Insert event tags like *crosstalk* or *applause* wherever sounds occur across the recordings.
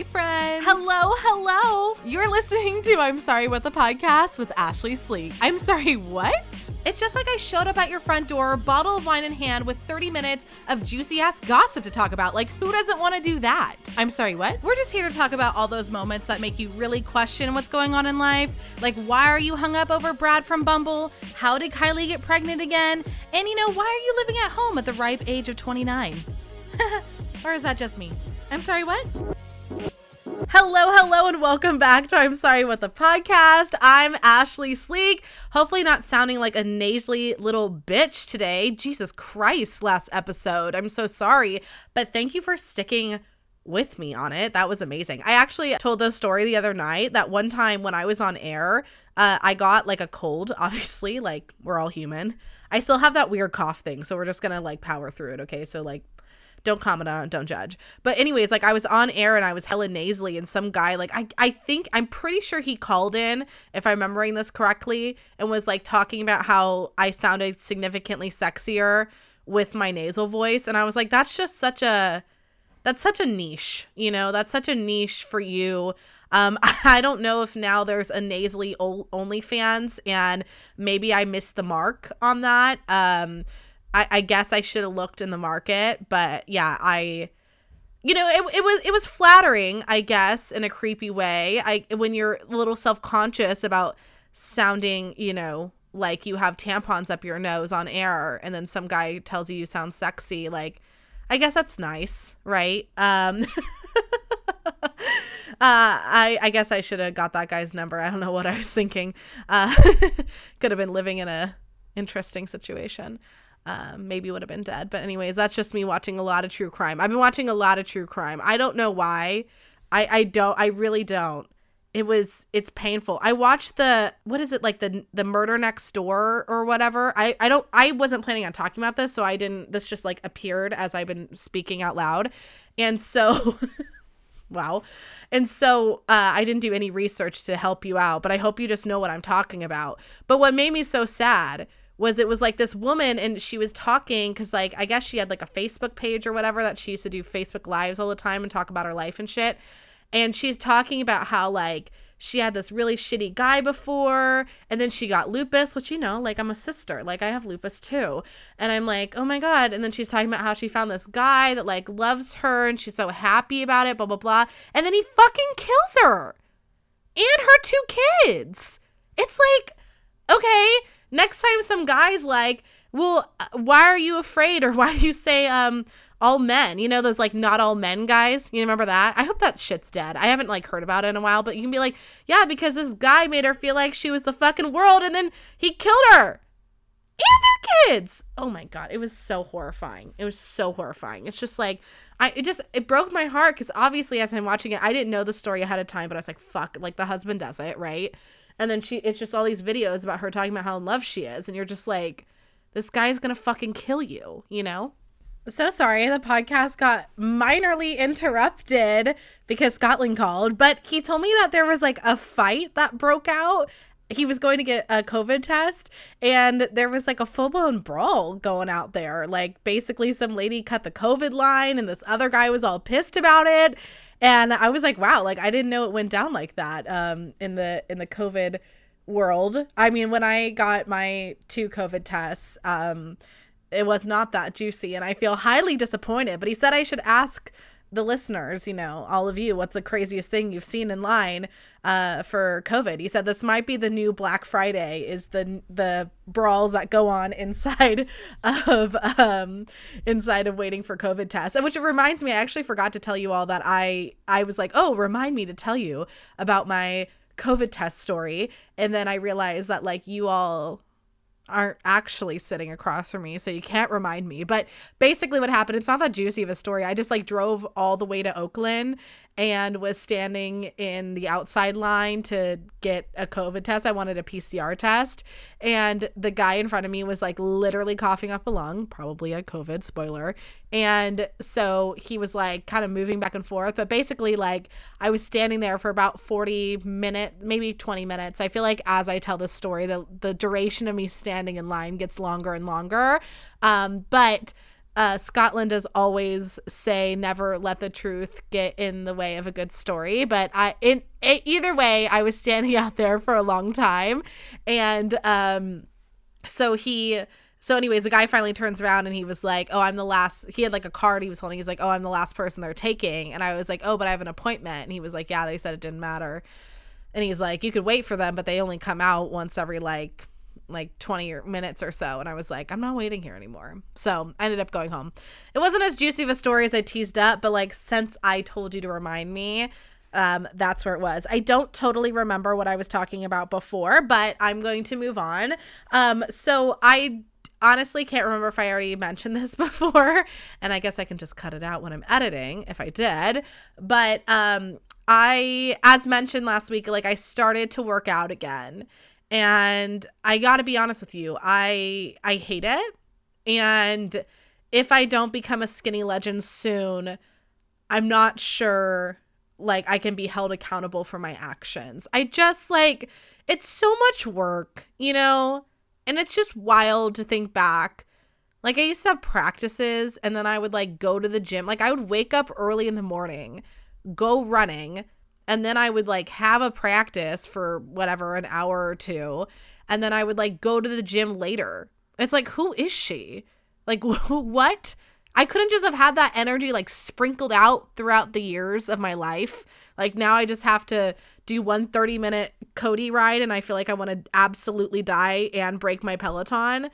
Hi, friends. Hello, hello. You're listening to I'm Sorry What the Podcast with Ashley Sleek. I'm sorry, what? It's just like I showed up at your front door, bottle of wine in hand, with 30 minutes of juicy ass gossip to talk about. Like, who doesn't want to do that? I'm sorry, what? We're just here to talk about all those moments that make you really question what's going on in life. Like, why are you hung up over Brad from Bumble? How did Kylie get pregnant again? And you know, why are you living at home at the ripe age of 29? *laughs* or is that just me? I'm sorry, what? Hello, hello, and welcome back to I'm Sorry What the Podcast. I'm Ashley Sleek. Hopefully, not sounding like a nasally little bitch today. Jesus Christ, last episode. I'm so sorry. But thank you for sticking with me on it. That was amazing. I actually told the story the other night that one time when I was on air, uh, I got like a cold, *laughs* obviously, like we're all human. I still have that weird cough thing, so we're just gonna like power through it, okay? So, like, don't comment on it, don't judge. But anyways, like I was on air and I was hella nasally and some guy like I I think I'm pretty sure he called in if I'm remembering this correctly and was like talking about how I sounded significantly sexier with my nasal voice and I was like that's just such a that's such a niche, you know? That's such a niche for you. Um, *laughs* I don't know if now there's a nasally only fans and maybe I missed the mark on that. Um, I, I guess I should have looked in the market, but yeah, I you know, it, it was it was flattering, I guess, in a creepy way. I when you're a little self-conscious about sounding, you know, like you have tampons up your nose on air and then some guy tells you you sound sexy, like I guess that's nice, right? Um *laughs* uh, I I guess I should have got that guy's number. I don't know what I was thinking. Uh, *laughs* could have been living in a interesting situation um, maybe would have been dead. But anyways, that's just me watching a lot of true crime. I've been watching a lot of true crime. I don't know why. I I don't. I really don't. It was it's painful. I watched the what is it like the the murder next door or whatever. I I don't I wasn't planning on talking about this, so I didn't. This just like appeared as I've been speaking out loud, and so. *laughs* wow. And so uh, I didn't do any research to help you out, but I hope you just know what I'm talking about. But what made me so sad was it was like this woman and she was talking because like i guess she had like a facebook page or whatever that she used to do facebook lives all the time and talk about her life and shit. And she's talking about how like she had this really shitty guy before and then she got lupus which you know like i'm a sister. Like i have lupus too. And i'm like oh my god. And then she's talking about how she found this guy that like loves her and she's so happy about it blah blah blah. And then he fucking kills her and her two kids. It's like okay next time some guys like well uh, why are you afraid? *laughs* or why do you say um all men? You know those like not all men guys. You remember that? I hope that shit's dead. I haven't like heard about it in a while but you can be like yeah because this guy made her feel like she was the fucking world and then he killed her and their kids. Oh my god it was so horrifying. It was so horrifying. It's just like i it just it broke my heart because obviously as i'm watching it i didn't know the story ahead of time but i was like fuck like the husband does it right and then she it's just all these videos about her talking about how in love she is. And you're just like this guy's gonna fucking kill you you know? So sorry the podcast got minorly interrupted because scotland called but he told me that there was like a fight that broke out he was going to get a COVID test and there was like a full blown brawl going out there. Like basically some lady cut the COVID line and this other guy was all pissed about it and I was like, wow, like I didn't know it went down like that um, in the in the COVID world. I mean, when I got my two COVID tests, um, it was not that juicy, and I feel highly disappointed. But he said I should ask the listeners, you know, all of you, what's the craziest thing you've seen in line uh, for COVID? He said this might be the new Black Friday is the the brawls that go on inside *laughs* of um, inside of waiting for COVID tests. Which it reminds me, I actually forgot to tell you all that I I was like, oh, remind me to tell you about my COVID test story, and then I realized that like you all aren't actually sitting across from me, so you can't remind me. But basically, what happened, it's not that juicy of a story. I just like drove all the way to Oakland and was standing in the outside line to get a COVID test. I wanted a PCR test. And the guy in front of me was like literally coughing up a lung, probably a COVID, spoiler. And so he was like kind of moving back and forth. But basically, like I was standing there for about 40 minutes, maybe 20 minutes. I feel like as I tell this story, the, the duration of me standing in line gets longer and longer. Um, but uh, Scotland does always say never let the truth get in the way of a good story. But I, in, in either way, I was standing *laughs* out there for a long time, and um, so he. So, anyways, the guy finally turns around and he was like, Oh, I'm the last. He had like a card he was holding. He's like, Oh, I'm the last person they're taking. And I was like, Oh, but I have an appointment. And he was like, Yeah, they said it didn't matter. And he's like, You could wait for them, but they only come out once every like like 20 minutes or so and i was like i'm not waiting here anymore so i ended up going home it wasn't as juicy of a story as i teased up but like since i told you to remind me um, that's where it was. I don't totally remember what I was talking about before, but I'm going to move on. Um, so I honestly can't remember if I already mentioned *laughs* this before, and I guess I can just cut it out when I'm editing if I did. But um, I, as mentioned last week, like I started to work out again and I got to be honest with you, I I hate it. And if I don't become a skinny legend soon, I'm not sure like I can be held accountable for my actions. I just like it's so much work, you know? And it's just wild to think back. Like I used to have practices and then I would like go to the gym. Like I would wake up early in the morning, go running, and then I would like have a practice for whatever an hour or two and then I would like go to the gym later. It's like who is she? Like *laughs* what? I couldn't just have had that energy like sprinkled out throughout the years of my life. Like now I just have to do one 30 minute Cody ride and I feel like I want to absolutely die and break my Peloton.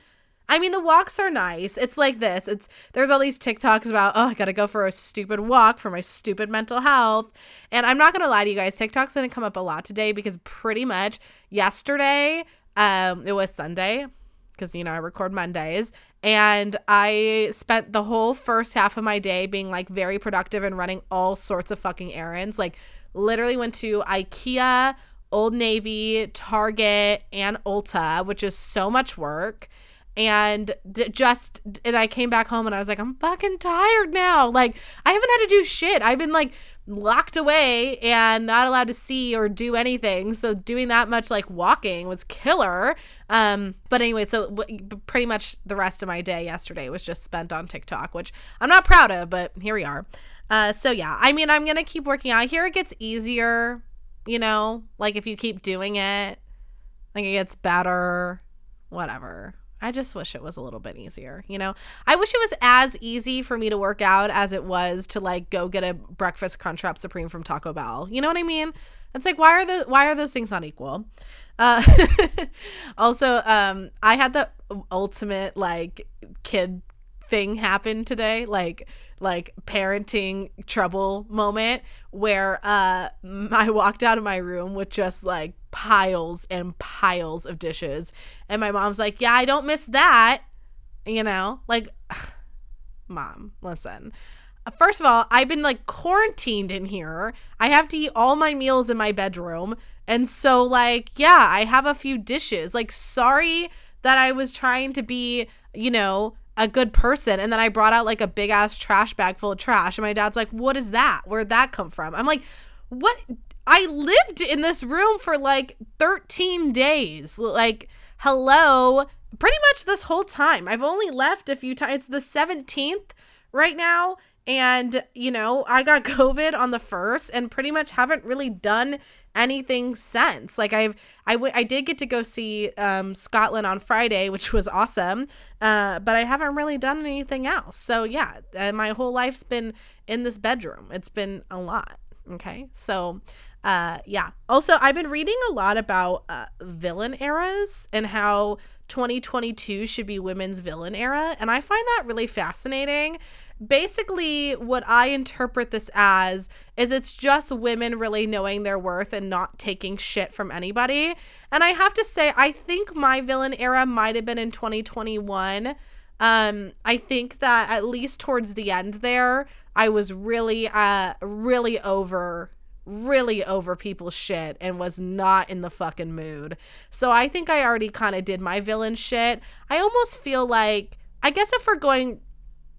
I mean, the walks are nice. It's like this. It's there's all these TikToks about, oh, I gotta go for a stupid walk for my stupid mental health. And I'm not gonna lie to you guys, TikTok's gonna come up a lot today because pretty much yesterday, um, it was Sunday, because you know I record Mondays, and I spent the whole first half of my day being like very productive and running all sorts of fucking errands. Like literally went to IKEA, Old Navy, Target, and Ulta, which is so much work and d- just and I came back home and I was like I'm fucking tired now. Like I haven't had to do shit. I've been like locked away and not allowed to see or do anything. So doing that much like walking was killer. Um but anyway, so w- pretty much the rest of my day yesterday was just spent on TikTok, which I'm not proud of, but here we are. Uh so yeah, I mean I'm going to keep working out. Here it gets easier, you know, like if you keep doing it, like it gets better, whatever. I just wish it was a little bit easier, you know? I wish it was as easy for me to work out as it was to like go get a breakfast crunchwrap supreme from Taco Bell. You know what I mean? It's like why are the why are those things not equal? Uh *laughs* also um I had the ultimate like kid thing happen today, like like parenting trouble moment where uh *laughs* I walked out of my room with just like piles and piles of dishes and my mom's like, "Yeah, I don't miss that." You know? Like *sighs* mom, listen. First of all, I've been like quarantined in here. I have to eat all my meals in my bedroom. And so like, yeah, I have a few dishes. Like sorry that I was trying to be, you know, a good person and then I brought out like a big ass trash bag full of trash and my dad's like, "What is that? Where'd that come from?" I'm like, "What? I lived in this room for like 13 days. Like, hello, pretty much this whole time. I've only left a few times. It's the 17th right now and, you know, I got *laughs* COVID on the first and pretty much haven't really done anything since. Like I've, I, w- I did get to go see um, Scotland on Friday, which was awesome. Uh, but I haven't really done anything else. So yeah, uh, my whole life's been in this bedroom. It's been a lot. Okay. So, uh, yeah. Also, I've been reading a lot about uh, villain eras and how 2022 should be women's villain era. And I find that really fascinating basically what I interpret this as is it's just women really knowing their worth and not taking shit from anybody. And I have to say I think my villain era might have been in 2021. Um I think that at least towards the end there I was really uh really over really over people's shit and was not in the fucking mood. So I think I already kind of did my villain shit. I almost feel like I guess if we're going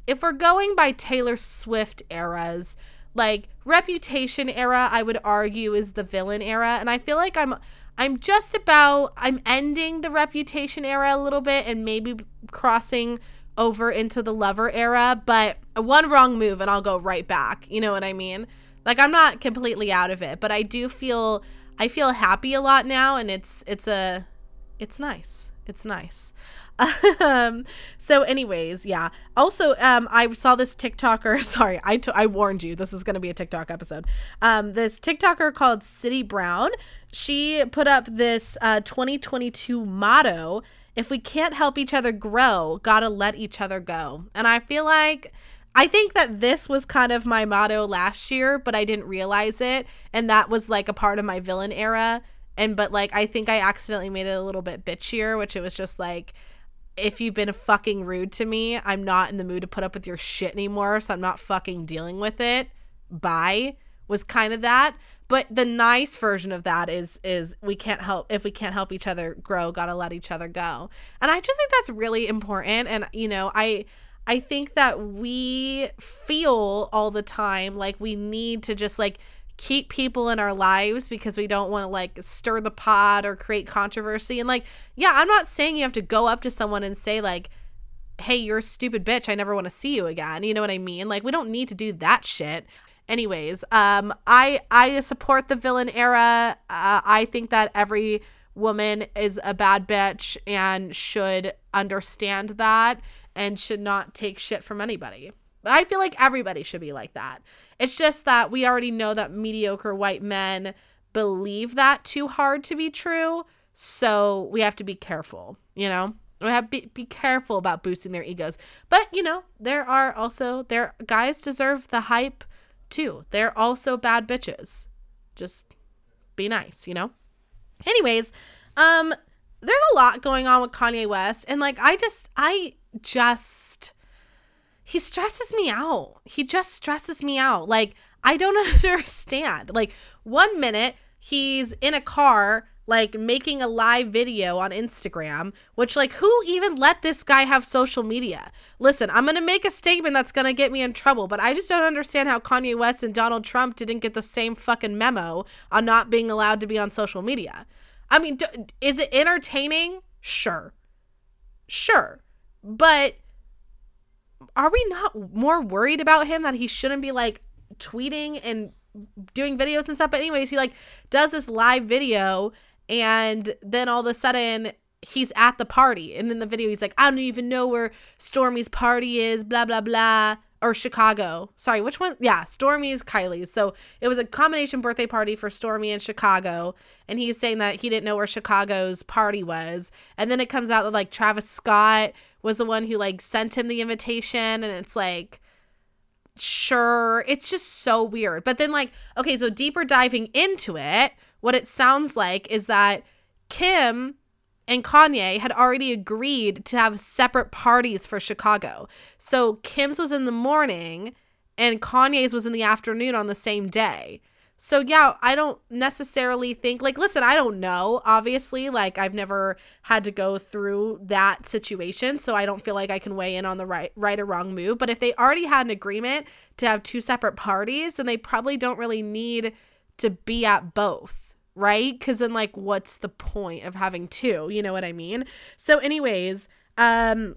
if we're going by Taylor Swift eras, like Reputation era, I would argue is the villain era, and I feel like I'm I'm just about I'm ending the Reputation era a little bit and maybe crossing over into the lover era, but one wrong move and I'll go right back. You know what I mean? Like I'm not completely out of it, but I do feel I feel happy a lot now and it's it's a it's nice. It's nice. *laughs* um, so anyways, yeah. Also, um, I saw this TikToker. *laughs* Sorry, I, t- I warned you. This is going to be a TikTok episode. Um, this TikToker called City Brown. She put up this uh, 2022 motto: "If we can't help each other grow, gotta let each other go." And I feel like. I think that this was kind of my motto last year, but I didn't realize it. And that was like a part of my villain era and but like I think I accidentally made it a little bit bitchier, which it was just like if you've been fucking rude to me, I'm not in the mood to put up with your shit anymore, so I'm not fucking dealing with it. Bye was kind of that. But the nice version of that is is we can't help if we can't help each other grow, got to let each other go. And I just think that's really important and you know, I I think that we feel all the time like we need to just like keep people in our lives because we don't want to like stir the pot or create controversy. And like, yeah, I'm not saying you have to go up to someone and say like, "Hey, you're a stupid bitch. I never want to see you again." You know what I mean? Like, we don't need to do that shit. Anyways, um, I I support the villain era. Uh, I think that every woman is a bad bitch and should understand that and should not take shit from anybody. I feel like everybody should be like that. It's just that we already know that mediocre white men believe that too hard to be true. So we have to be careful, you know? We have to be, be careful about boosting their egos. But, you know, there are also, their guys deserve the hype too. They're also bad bitches. Just be nice, you know? Anyways, um, there's a lot going on with Kanye West. And like, I just, I just, he stresses me out. He just stresses me out. Like, I don't *laughs* understand. Like, one minute he's in a car, like making a live video on Instagram, which, like, who even let this guy have social media? Listen, I'm going to make a statement that's going to get me in trouble, but I just don't understand how Kanye West and Donald Trump didn't get the same fucking memo on not being allowed to be on social media. I mean, is it entertaining? Sure. Sure. But are we not more worried about him that he shouldn't be like tweeting and doing videos and stuff? But anyways, he like does this live video and then all of a sudden he's at the party and in the video he's like i don't even know where Stormi's party is blah blah blah or chicago. Sorry which one? Yeah Stormi's kylie's. So it was a combination birthday party for Stormy and chicago. And he's saying that he didn't know where chicago's party was. And then it comes out that like travis scott was the one who like sent him the invitation. And it's like sure. It's just so weird. But then like okay so deeper diving into it what it sounds like is that kim and Kanye had already agreed to have separate parties for Chicago. So Kim's was in the morning and Kanye's was in the afternoon on the same day. So yeah, I don't necessarily think like listen, I don't know. Obviously, like I've never had to go through that situation, so I don't feel like I can weigh in on the right right or wrong move, but if they already had an agreement to have two separate parties, then they probably don't really need to be at both, right? Cuz then like what's the point of having two? You know what I mean? So anyways, um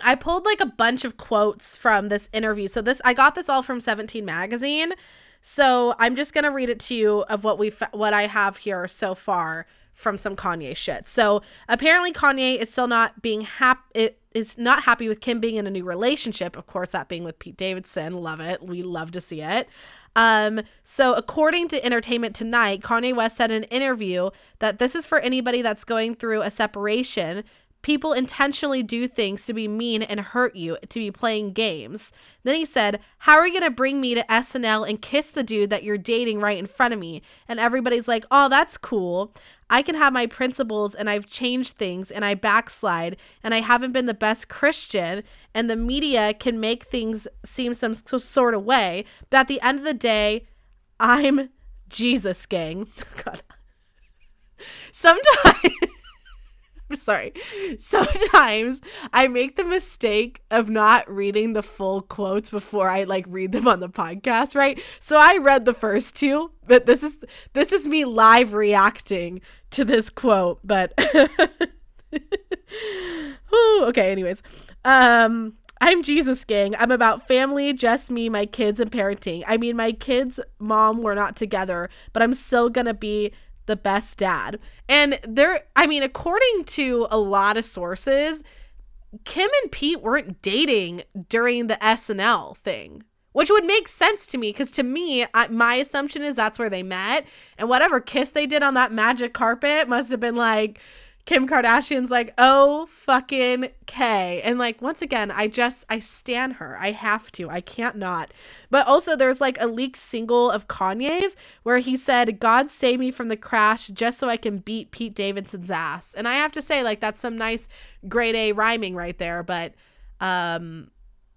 I pulled like a bunch of quotes from this interview. So this I got this all from 17 magazine. So I'm just gonna read it to you of what we what I have here so far from some Kanye shit. So apparently Kanye is still not being happy. Is not happy with Kim being in a new relationship. Of course, that being with Pete Davidson. Love it. We love to see it. Um, so according to Entertainment Tonight, Kanye West said in an interview that this is for anybody that's going through a separation People intentionally do things to be mean and hurt you, to be playing games. Then he said, How are you going to bring me to SNL and kiss the dude that you're dating right in front of me? And everybody's like, Oh, that's cool. I can have my principles and I've changed things and I backslide and I haven't been the best Christian and the media can make things seem some sort of way. But at the end of the day, I'm Jesus, gang. *laughs* God. Sometimes. *laughs* sorry. Sometimes I make the mistake of not reading the full quotes before I like read them on the podcast, right? So I read the first two, but this is this is me live reacting to this quote, but *laughs* okay, anyways. Um I'm Jesus gang. I'm about family, just me, my kids, and parenting. I mean, my kids' mom were not together, but I'm still gonna be the best dad. And there, I mean, according to a lot of sources, Kim and Pete weren't dating during the SNL thing, which would make sense to me because to me, I, my assumption is that's where they met. And whatever kiss they did on that magic carpet must have been like, Kim Kardashian's like, oh fucking K. And like, once again, I just, I stand her. I have to. I can't not. But also, there's like a leaked single of Kanye's where he said, God save me from the crash just so I can beat Pete Davidson's ass. And I have to say, like, that's some nice grade A rhyming right there. But, um,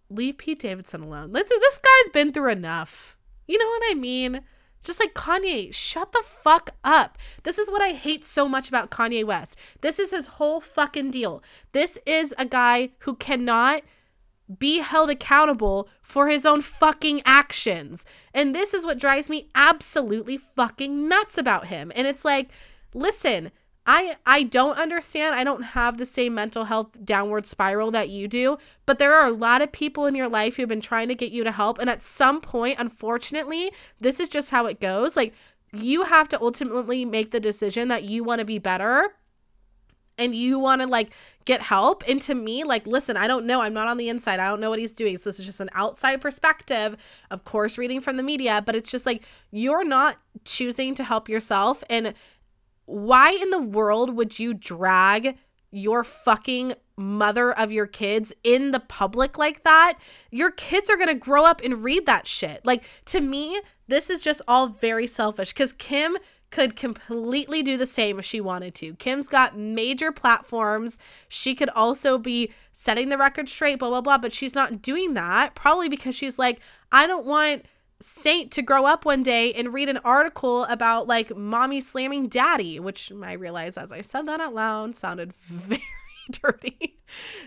leave Pete Davidson alone. Let's, this guy's been through enough. You know what I mean? Just like Kanye, shut the fuck up. This is what I hate so much about Kanye West. This is his whole fucking deal. This is a guy who cannot be held accountable for his own fucking actions. And this is what drives me absolutely fucking nuts about him. And it's like, listen, I I don't understand. I don't have the same mental health downward spiral that you do, but there are a lot of people in your life who've been trying to get you to help. And at some point, unfortunately, this is just how it goes. Like you have to ultimately make the decision that you want to be better and you want to like get help. And to me like listen i don't know. I'm not on the inside. I don't know what he's doing. So this is just an outside perspective of course reading from the media but it's just like you're not choosing to help yourself. And why in the world would you drag your fucking mother of your kids in the public like that? Your kids are going to grow up and read that shit. Like, to me, this is just all very selfish because Kim could completely do the same if she wanted to. Kim's got major platforms. She could also be setting the record straight, blah, blah, blah, but she's not doing that, probably because she's like, I don't want Saint to grow up one day and read an article about like mommy slamming daddy, which I realize as I said that out loud sounded *laughs* very dirty.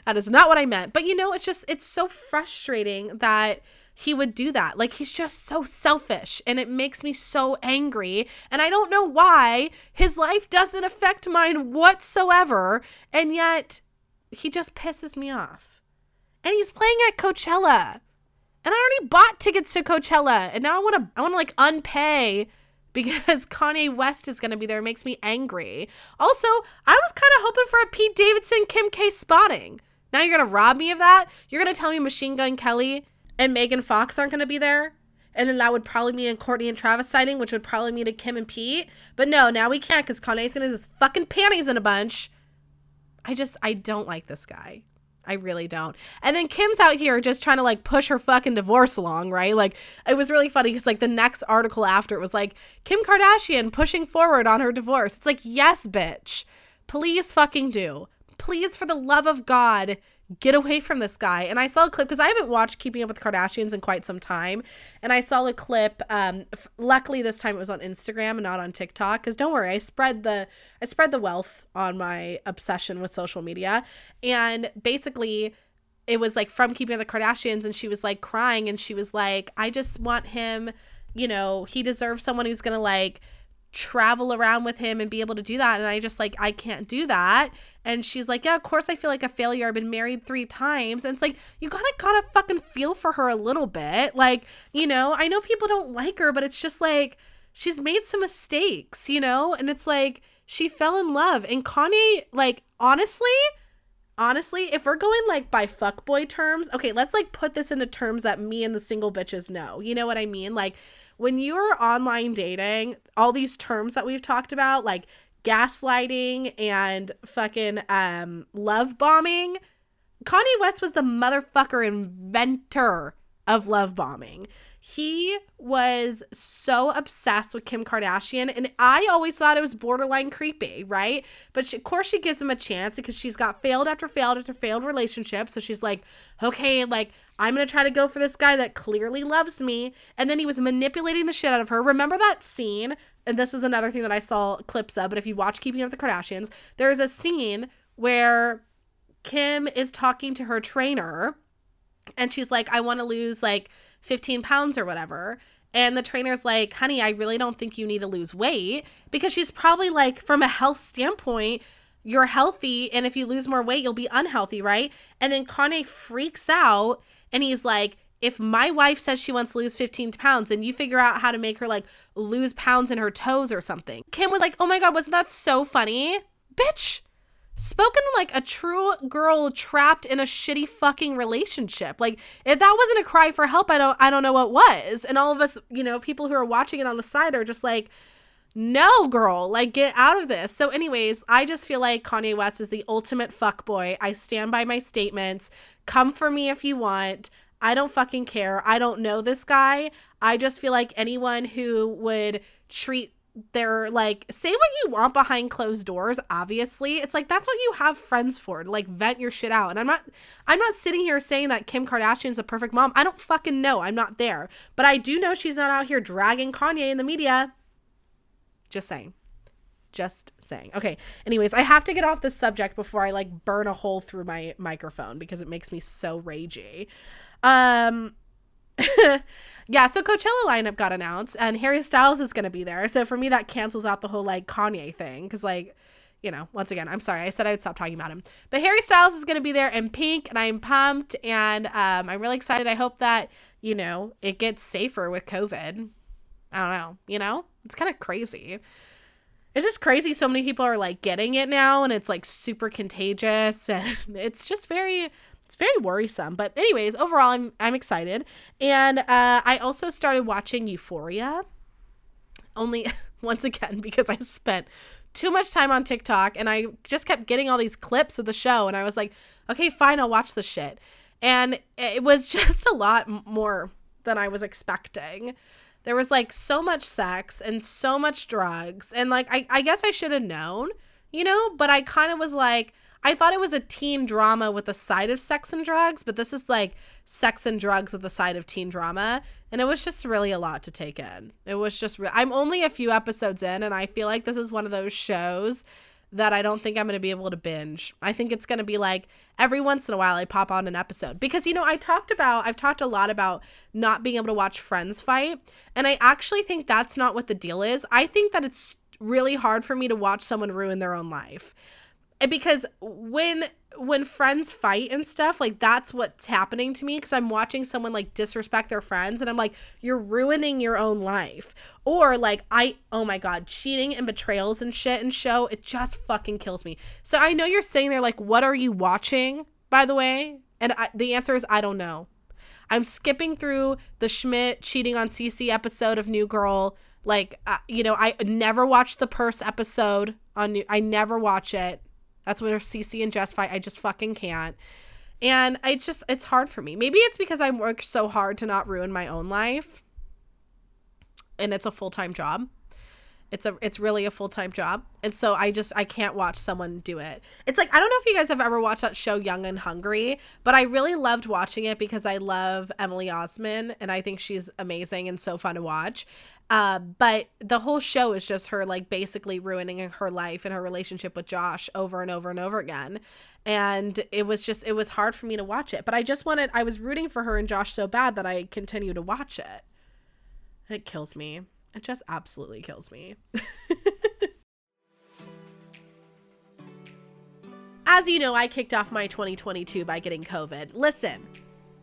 that is not what I meant. But you know, it's just, it's so frustrating that he would do that. Like he's just so selfish and it makes me so angry. And I don't know why his life doesn't affect mine whatsoever. And yet he just pisses me off. And he's playing at Coachella. And I already bought tickets to Coachella, and now I want to I want to like unpay *laughs* because Kanye West is going to be there. It makes me angry. Also, I was kind of hoping for a Pete Davidson Kim K spotting. Now you're going to rob me of that? You're going to tell me Machine Gun Kelly and Megan Fox aren't going to be there? And then that would probably mean a Kourtney and Travis sighting, which would probably mean a Kim and Pete. But no, now we can't because Kanye's going to his fucking panties in a bunch. I just, I don't like this guy. I really don't. And then Kim's out here just trying to like push her fucking divorce along, right? Like it was really funny because like the next article after it was like Kim Kardashian pushing forward on her divorce. It's like, yes, bitch. Please fucking do. Please, for the love of God, get away from this guy. And I saw a clip because I haven't watched Keeping Up with the Kardashians in quite some time. And I saw a clip. Um, f- luckily, this time it was on Instagram and not on TikTok. Because don't worry, I spread the I spread the wealth on my obsession with social media. And basically, it was like from Keeping Up with the Kardashians, and she was like crying, and she was like, "I just want him. You know, he deserves someone who's gonna like." Travel around with him and be able to do that. And I just like I can't do that. And she's like yeah of course I feel like a failure. I've been married 3 times. And it's like you gotta gotta fucking feel for her a little bit. Like you know I know people don't like her but it's just like she's made some mistakes you know? And it's like she fell in love. And Kanye like honestly honestly, if we're going like by fuckboy terms, okay, let's like put this into terms that me and the single bitches know. You know what I mean? Like when you're online dating, all these terms that we've talked about, like gaslighting and fucking um love bombing, Kanye West was the motherfucker inventor of love bombing. He was so obsessed with Kim Kardashian, and I always thought it was borderline creepy, right? But she, of course, she gives him a chance because she's got failed after failed after failed relationships. So she's like, okay, like, I'm gonna try to go for this guy that clearly loves me. And then he was manipulating the shit out of her. Remember that scene? And this is another thing that I saw clips of, but if you watch Keeping Up with the Kardashians, there's a scene where Kim is talking to her trainer and she's like, I wanna lose like 15 pounds or whatever. And the trainer's like, honey, I really don't think you need to lose weight because she's probably like, from a health standpoint, you're healthy and if you lose more weight you'll be unhealthy right? And then kanye freaks out and he's like if my wife says she wants to lose 15 pounds and you figure out how to make her like lose pounds in her toes or something. Kim was like oh my god wasn't that so funny? Bitch spoken like a true girl trapped in a shitty fucking relationship. Like if that wasn't a cry for help i don't i don't know what was. And all of us you know people who are watching it on the side are just like no girl like get out of this. So anyways i just feel like kanye west is the ultimate fuck boy i stand by my statements. Come for me if you want. I don't fucking care. I don't know this guy. I just feel like anyone who would treat their like say what you want behind closed doors obviously it's like that's what you have friends for like vent your shit out and i'm not i'm not sitting here saying that kim kardashian's a perfect mom i don't fucking know i'm not there but i do know she's not out here dragging kanye in the media just saying. Just saying. Okay. Anyways, I have to get off this subject before I like burn a hole through my microphone because it makes me so ragey. Um *laughs* yeah, so Coachella lineup got announced and Harry Styles is going to be there. So for me that cancels out the whole like Kanye thing cuz like you know, once again, I'm sorry. I said I would stop talking about him. But Harry Styles is going to be there in pink and I'm pumped and um I'm really excited. I hope that, you know, it gets safer with COVID. I don't know, you know? It's kind of crazy. It's just crazy so many people are like getting it now and it's like super contagious *laughs* and it's just very it's very worrisome. But anyways, overall I'm I'm excited. And uh I also started watching Euphoria. Only *laughs* once again because I spent too much time on TikTok and I just kept getting all these clips of the show and I was like, okay, fine, I'll watch the shit. And it was *laughs* just a lot more than I was expecting there was like so much sex and so much drugs and like i, I guess i should have known you know but i kind of was like i thought it was a teen drama with a side of sex and drugs but this is like sex and drugs with a side of teen drama and it was just really a lot to take in it was just re- i'm only a few episodes in and i feel like this is one of those shows that I don't think I'm going to be able to binge. I think it's going to be like every once in a while I pop on an episode because you know I talked about I've talked a lot about not being able to watch friends fight and I actually think that's not what the deal is. I think that it's really hard for me to watch someone ruin their own life. Because when when friends fight and stuff, like that's what's happening to me because I'm watching someone like disrespect their friends and I'm like, you're ruining your own life. Or like, I, oh my God, cheating and betrayals and shit and show, it just fucking kills me. So I know you're saying there, like, what are you watching, by the way? And I, the answer is, I don't know. I'm skipping through the Schmidt cheating on Cece episode of New Girl. Like, uh, you know, I never watched the Purse episode on New, I never watch it. That's when Cece and Jess fight. I just fucking can't. And I just, it's hard for me. Maybe it's because I work so hard to not ruin my own life. And it's a full time job. It's a it's really a full-time job. And so I just I can't watch someone do it. It's like I don't know if you guys have ever watched that show Young and Hungry, but I really loved watching it because I love Emily Osment and I think she's amazing and so fun to watch. Uh, but the whole show is just her like basically ruining her life and her relationship with Josh over and over and over again. And it was just it was hard for me to watch it. But I just wanted I was rooting for her and Josh so bad that I continue to watch it. It kills me. It just absolutely kills me. *laughs* As you know, I kicked off my 2022 by getting COVID. Listen,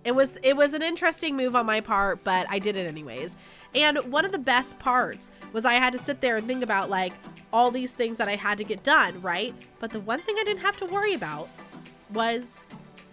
it was it was an interesting move on my part, but I did it anyways. And one of the best parts was I had to sit there and think about like all these things that I had to get done, right? But the one thing I didn't have to worry about was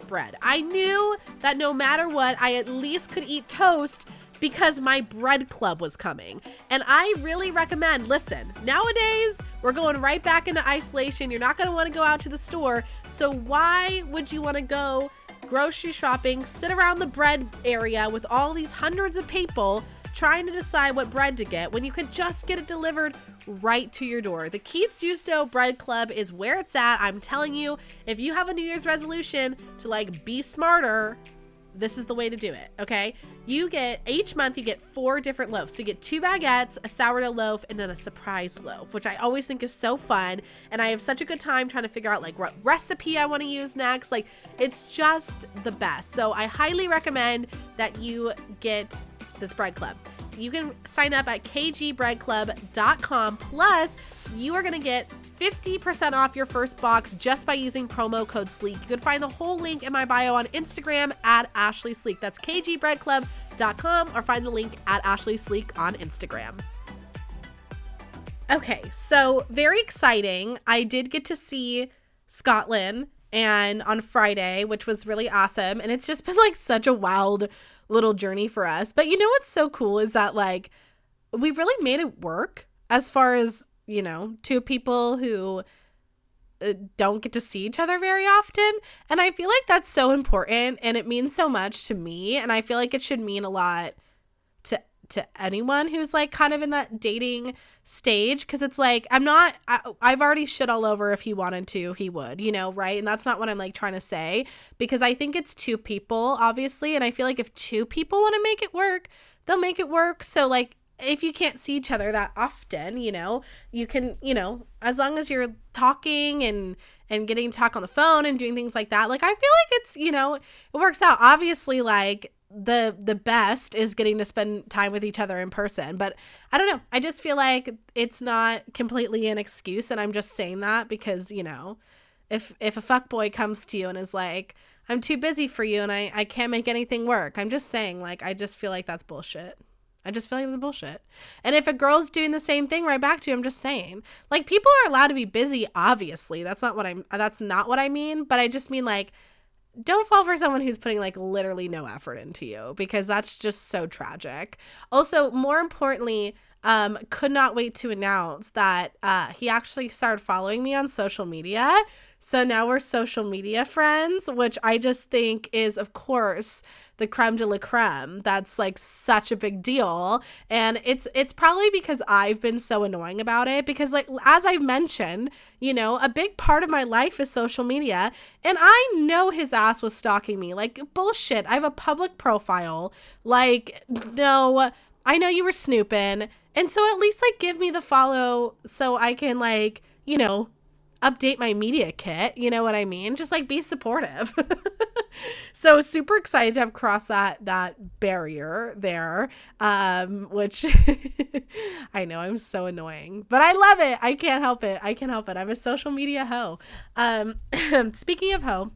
bread. I knew that no matter what, I at least could eat toast because my bread club was coming. And I really recommend listen, nowadays we're going right back into isolation. You're not going to want to go out to the store. So, why would you want to go grocery shopping, sit around the bread area with all these hundreds of people trying to decide what bread to get when you could just get it delivered right to your door. The Keith Justo Bread Club is where it's at. I'm telling you, if you have a New Year's resolution to like be smarter, this is the way to do it, okay? You get each month you get four different loaves. So you get two baguettes, a sourdough loaf, and then a surprise loaf, which I always think is so fun. And I have such a good time trying to figure out like what recipe I want to use next. Like it's just the best. So I highly recommend that you get this bread club. You can sign up at kgbreadclub.com. Plus, you are going to get 50% off your first box just by using promo code SLEEK. You can find the whole link in my bio on Instagram at Ashley Sleek. That's kgbreadclub.com or find the link at Ashley Sleek on Instagram. Okay, so very exciting. I did get to see Scotland and on Friday, which was really awesome. And it's just been like such a wild little journey for us. But you know what's so cool is that like we really made it work as far as, you know, two people who uh, don't get to see each other very often. And I feel like that's so important and it means so much to me. And I feel like it should mean a lot to to anyone who's like kind of in that dating stage because it's like i'm not I, i've already shit all over if he wanted to he would you know right and that's not what i'm like trying to say because i think it's two people obviously and i feel like if two people want to make it work they'll make it work so like if you can't see each other that often you know you can you know as long as you're talking and and getting to talk on the phone and doing things like that like i feel like it's you know it works out. Obviously like the the best is getting to spend time with each other in person but i don't know. I just feel like it's not completely an excuse and i'm just saying that because you know if if a fuck boy comes to you and is like i'm too busy for you and i i can't make anything work i'm just saying like i just feel like that's bullshit I just feel like that's bullshit. And if a girl's doing the same thing right back to you, I'm just saying. Like people are allowed to be busy, obviously. That's not what I'm that's not what I mean, but I just mean like don't fall for someone who's putting like literally no effort into you because that's just so tragic. Also, more importantly, um, could not wait to announce that uh, he actually started following me on social media. So now we're social media friends, which I just think is, of course, the creme de la creme. That's like such a big deal. And it's it's probably because I've been so annoying about it. Because like as I've mentioned, you know, a big part of my life is social media. And I know his ass was stalking me. Like bullshit. I have a public profile. Like, no, I know you were snooping. And so at least like give me the follow so I can like, you know, update my media kit. You know what I mean? Just like be supportive. *laughs* so super excited to have crossed that that barrier there. Um, which *laughs* I know I'm so annoying, but I love it. I can't help it. I can't help it. I'm a social media hoe. Um, *clears throat* speaking of hoe,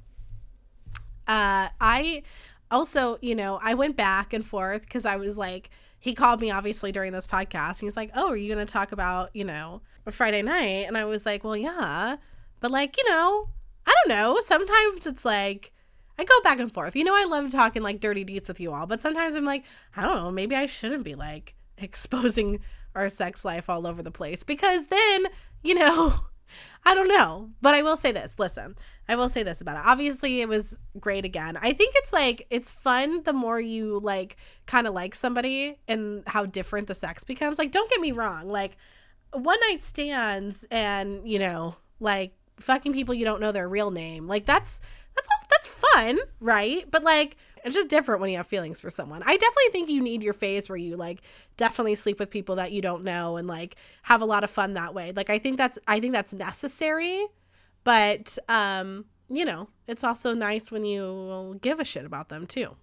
uh, I also, you know, I went back and forth because I was like, he called me obviously during this podcast. He's like, "Oh, are you going to talk about, you know, Friday night?" And I was like, "Well, yeah." But like, you know, I don't know. Sometimes it's like I go back and forth. You know, I love talking like dirty deets with you all, but sometimes I'm like, I don't know, maybe I shouldn't be like *laughs* exposing our sex life all over the place because then, you know, *laughs* I don't know. But I will say this. Listen, I will say this about it. Obviously, it was great again. I think it's like it's fun the more you like kind of like somebody and how different the sex becomes. Like, don't get me wrong. Like, one night stands and, you know, like fucking people you don't know their real name. Like that's that's that's fun, right? But like it's just different when you have feelings for someone. I definitely think you need your phase where you like definitely sleep with people that you don't know and like have a lot of fun that way. Like I think that's I think that's necessary, but um, you know, it's also nice when you give a shit about them too.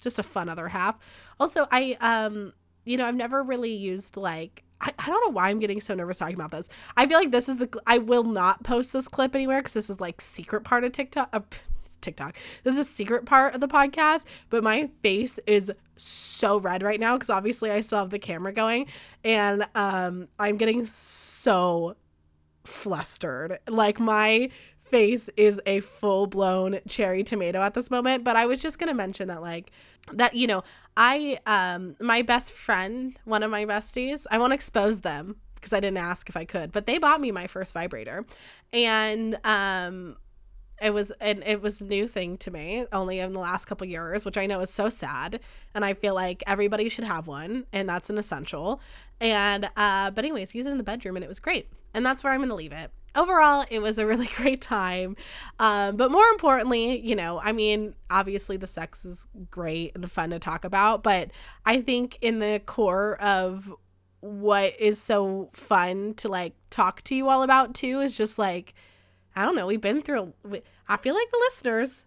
Just a fun other half. Also, I um, you know, I've never really used like I, I don't know why I'm getting so nervous talking about this. I feel like this is the I will not post this clip anywhere because this is like secret part of TikTok. Uh, *laughs* TikTok. This is a secret part of the podcast, but my face is so red right now because obviously I still have the camera going, and um, I'm getting so flustered. Like my face is a full blown cherry tomato at this moment. But I was just gonna mention that like that you know I um my best friend, one of my besties, I won't expose them because I didn't ask if I could, but they bought me my first vibrator, and um it was and it was a new thing to me only in the last couple years which i know is so sad and i feel like everybody should have one and that's an essential and uh but anyways use it in the bedroom and it was great and that's where i'm gonna leave it overall, it was a really *laughs* great time. Um, but more importantly, you know, I mean, obviously the sex is great and fun to talk about, but I think in the core of what is so fun to like talk to you all about too is just like, I don't know, we've been through, I feel like the listeners,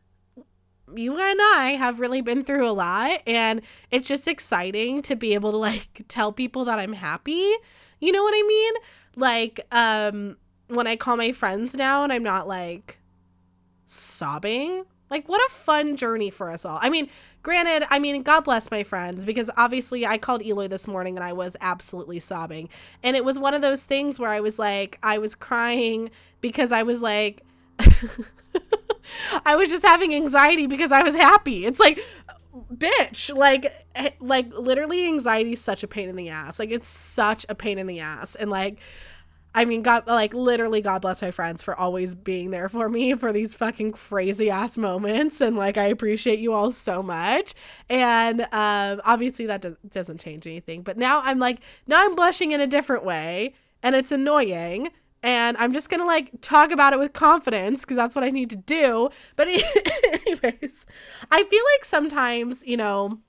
you and I have really been through a lot and it's just exciting to be able to like tell people that I'm happy. You know what I mean? Like um when I call my friends now and I'm not like sobbing. Like, what a fun journey for us all. I mean, granted, I mean, God bless my friends because obviously I called Eloy this morning and I was absolutely sobbing. And it was one of those things where I was like, I was crying because I was like, *laughs* I was just having anxiety because I was happy. It's like, bitch, like, eh, like literally anxiety is such a pain in the ass. Like, it's such a pain in the ass. And like, I mean, God, like literally, God bless my friends for always being there for me for these fucking crazy ass moments. And like, I appreciate you all so much. And um, obviously, that does, doesn't change anything. But now I'm like, now I'm blushing in a different way. And it's annoying. And I'm just to like talk about it with confidence because that's what I need to do. But, *laughs* anyways, I feel like sometimes, you know,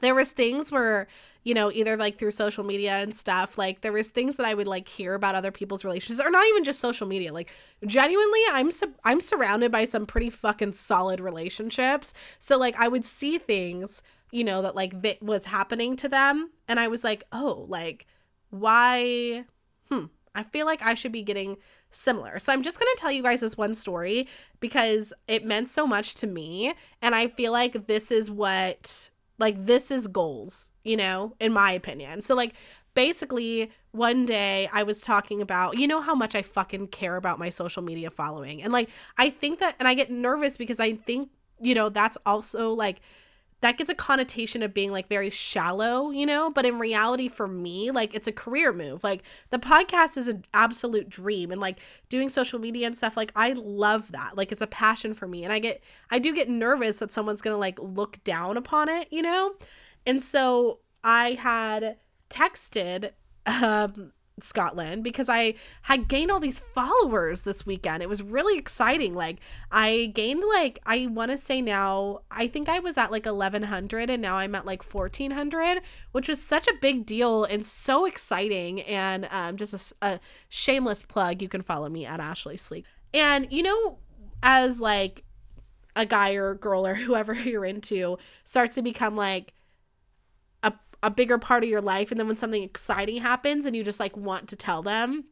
there was things where you know, either like through social media and stuff. Like there was things that I would like hear about other people's relationships, or not even just social media. Like genuinely, I'm su- I'm surrounded by some pretty fucking solid relationships. So like I would see things, you know, that like that was happening to them, and I was like, oh, like why? Hmm. I feel like I should be getting similar. So I'm just going to tell you guys this one story because it meant so much to me and I feel like this is what like this is goals, you know, in my opinion. So like basically one day I was talking about, you know how much I fucking care about my social media following. And like I think that and I get nervous because I think, you know, that's also like that gets a connotation of being like very shallow, you know, but in reality for me, like it's a career move. Like the podcast is an absolute dream and like doing social media and stuff like I love that. Like it's a passion for me and I get I do get nervous that someone's going to like look down upon it, you know? And so I had texted um Scotland because I had gained all these followers this weekend. It was really exciting. Like I gained like I want to say now I think I was at like 1100 and now I'm at like 1400, which was such a big deal and so exciting and um just a, a shameless plug, you can follow me at Ashley Sleek. And you know as like a guy or girl or *laughs* whoever you're into starts to become like a bigger part of your life and then when something exciting happens and you just like want to tell them.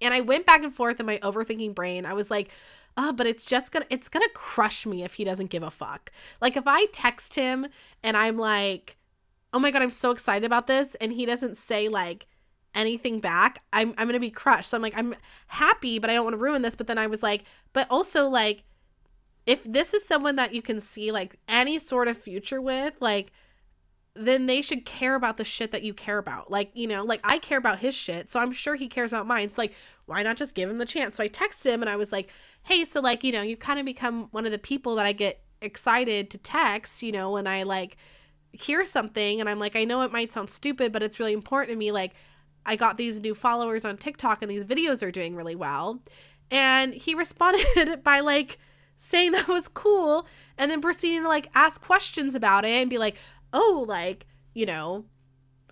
And i went back and forth in my overthinking brain. I was like oh but it's just gonna it's gonna crush me if he doesn't give a fuck. Like if i text him and i'm like oh my god i'm so excited about this and he doesn't say like anything back i'm, I'm gonna be crushed. So i'm like i'm happy but i don't want to ruin this. But then i was like but also like if this is someone that you can see like any sort of future with like then they should care about the shit that you care about. Like, you know, like I care about his shit, so I'm sure he cares about mine. It's like, why not just give him the chance? So I texted him and I was like, hey, so like, you know, you've kind of become one of the people that I get excited to text, you know, when I like hear something and I'm like, I know it might sound stupid, but it's really important to me. Like, I got these new followers on TikTok and these videos are doing really well. And he *laughs* responded by like, saying that was cool and then proceeding to like ask questions about it and be like, oh, like, you know,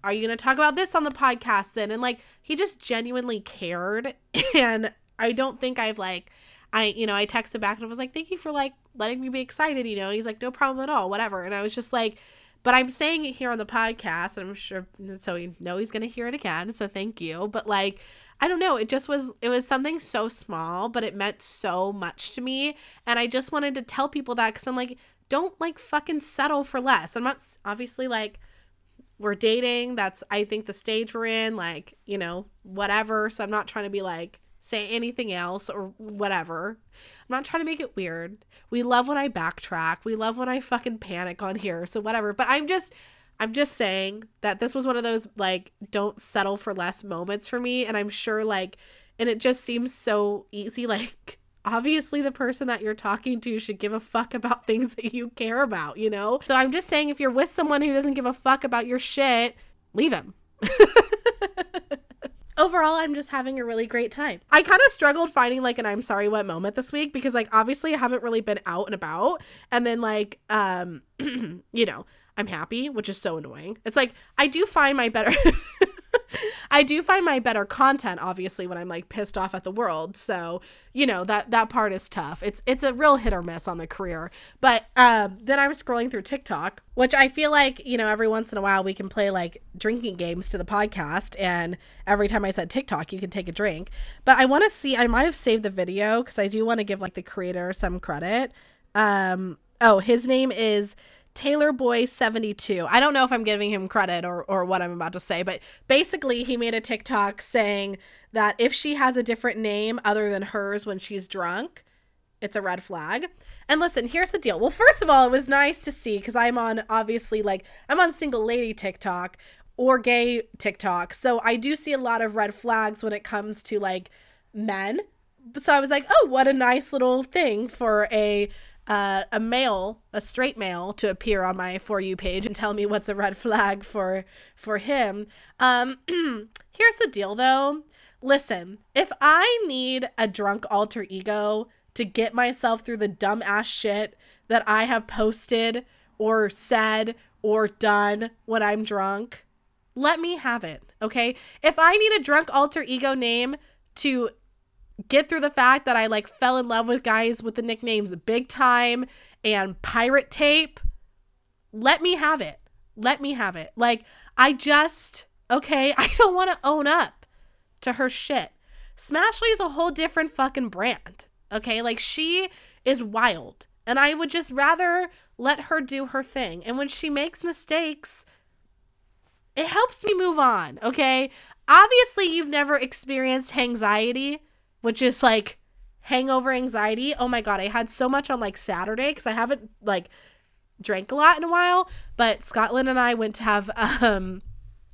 are you going to talk about this on the podcast then? And like, he just genuinely cared. *laughs* And I don't think I've like, I, you know, I texted back and I was like, thank you for like letting me be excited, you know? And he's like, no problem at all, whatever. And I was just like, but I'm saying it here on the podcast, and I'm sure so you know he's gonna hear it again. So thank you. But like, I don't know, it just was it was something so small, but it meant so much to me, and I just wanted to tell people that because I'm like, don't like fucking settle for less. I'm not obviously like we're dating. That's I think the stage we're in, like, you know, whatever. So I'm not trying to be like say anything else or whatever. I'm not trying to make it weird. We love when I backtrack. We love when I fucking panic on here. So whatever. But I'm just I'm just saying that this was one of those like don't settle for less moments for me and I'm sure like and it just seems so easy *laughs* like obviously the person that you're talking to should give a fuck about *laughs* things that you care about, you know? So I'm just saying if you're with someone who doesn't give a fuck about your shit, leave him. *laughs* Overall, I'm just having a really great time. I kind of struggled finding like an I'm sorry what moment this week because like obviously I haven't really been out and about and then like um *clears throat* you know, I'm happy, which is so annoying. It's like I do find my better *laughs* *laughs* I do find my better content obviously when I'm like pissed off at the world. So, you know, that that part is tough. It's it's a real hit or miss on the career. But uh, then I was scrolling through TikTok, which I feel like, you know, every once in a while we can play like drinking games to the podcast and every time I said TikTok, you can take a drink. But I want to see I might have saved the video cuz I do want to give like the creator some credit. Um oh, his name is Taylor Boy 72. I don't know if I'm giving him credit or, or what I'm about to say, but basically, he made a TikTok saying that if she has a different name other than hers when she's drunk, it's a red flag. And listen, here's the deal. Well, first of all, it was nice to see because I'm on obviously like I'm on single lady TikTok or gay TikTok. So I do see a lot of red flags when it comes to like men. So I was like, oh, what a nice little thing for a uh, a male, a straight male, to appear on my for you page and tell me what's a red flag for for him. Um, *clears throat* here's the deal, though. Listen, if I need a drunk alter ego to get myself through the dumbass shit that I have posted or said or done when I'm drunk, let me have it. Okay. If I need a drunk alter ego name to get through the fact that I like fell in love with guys with the nicknames Big Time and Pirate Tape. Let me have it. Let me have it. Like, I just, okay, *laughs* I don't want to own up to her shit. Smashly is a whole different fucking brand. Okay, like she is wild. And I would just rather let her do her thing. And when she makes mistakes, it helps me move on. Okay. Obviously, you've never experienced anxiety which is like hangover anxiety. Oh my god, I had so much on like Saturday because I haven't like drank a lot in a while. But Scotland and I went to have *laughs* um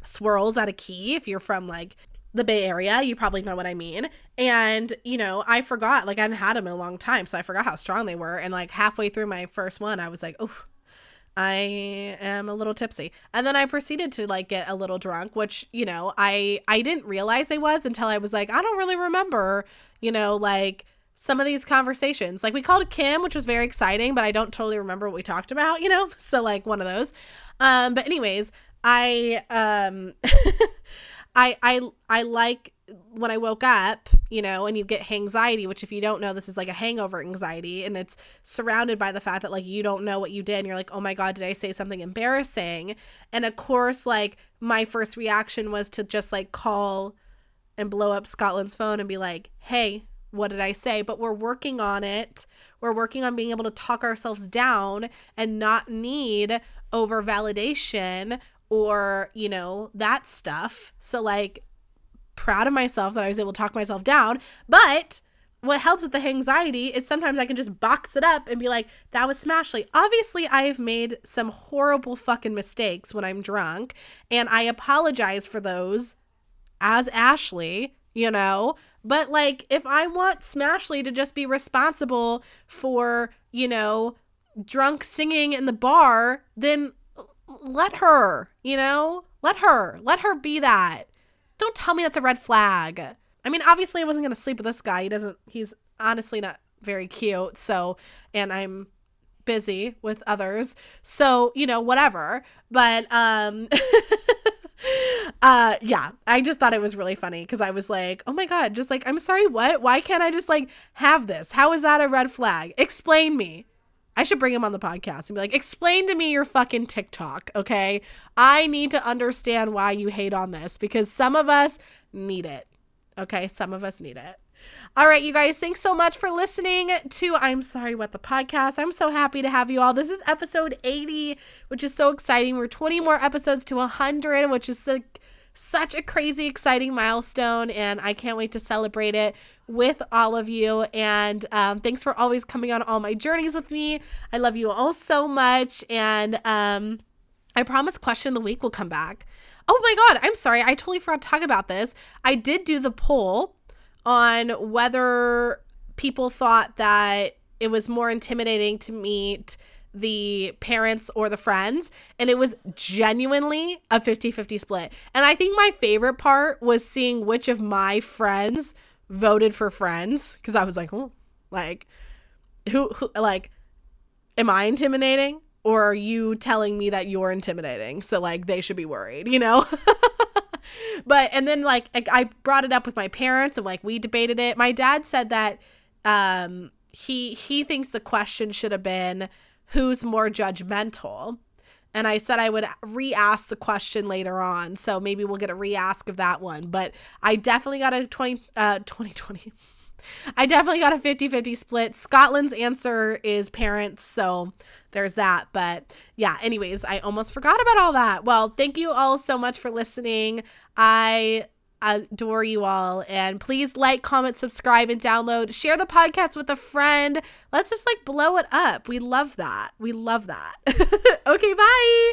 swirls at a key. If you're from like the Bay Area, you probably know what I mean. And, you know, I forgot, like, I hadn't had them in a long time, so I forgot how strong they were. And, like, halfway through my first one, I was like, oh, I am a little tipsy. And then I proceeded to like get a little drunk, which, you know, I I didn't realize I was until I was like, I don't really remember, you know, like some of these conversations. Like we called Kim, which was very exciting, but I don't totally remember what we talked about, you know? *laughs* So like one of those. Um but anyways, I um *laughs* I I I like when I woke up, you know, and you get anxiety, which if you don't know, this is like a hangover anxiety, and it's surrounded by the fact that like you don't know what you did, and you're like, oh my god, did I say something embarrassing? And of course, like my first reaction was to just like call and blow up Scotland's phone and be like, hey, what did I say? But we're working on it. We're working on being able to talk ourselves down and not need over validation or, you know, that stuff. So, like, proud of myself that I was able to talk myself down. But what helps with the anxiety is sometimes I can just box it up and be like, that was Smashly. Obviously, I've made some horrible fucking mistakes when I'm drunk, and I apologize for those as Ashley, you know? But like, if I want Smashly to just be responsible for, you know, drunk singing in the bar, then let her, you know? Let her. Let her be that. Don't tell me that's a red flag. I mean, obviously, I wasn't going to sleep with this guy. He doesn't, he's honestly not very cute. So, and I'm busy with others. So, you know, whatever. But, um, *laughs* uh yeah i just thought it was really funny because i was like oh my god just like i'm sorry what why can't i just like have this how is that a red flag explain me I should bring him on the podcast and be like, explain to me your fucking TikTok, okay? I need to understand why you hate on this because some of us need it. Okay, some of us need it. All right, you guys, thanks so much for listening to I'm Sorry What the Podcast. I'm so happy to have you all. This is episode 80, which is so exciting. We're 20 more episodes to 100, which is like such a crazy, exciting milestone, and I can't wait to celebrate it with all of you. And um, thanks for always coming on all my journeys with me. I love you all so much. And um, I promise, question of the week will come back. Oh my God, I'm sorry. I totally forgot to talk about this. I did do the poll on whether people thought that it was more intimidating to meet the parents or the friends and it was genuinely a 50-50 split. And i think my favorite part was seeing which of my friends voted for friends because i was like oh like who, who like am i intimidating or are you telling me that you're intimidating? So like they should be worried you know? *laughs* But and then like I, brought it up with my parents and like we debated it. My dad said that um he he thinks the question should have been who's more judgmental. And I said I would re ask the question later on. So maybe we'll get a re ask of that one. But I definitely got a 20, uh, 2020. I definitely got a 50 50 split. Scotland's answer is parents. So there's that. But yeah, anyways, I almost forgot about all that. Well, thank you all so much for listening. I adore you all. And please like, comment, subscribe, and download. Share the podcast with a friend. Let's just like blow it up. We love that. We love that. *laughs* okay, bye.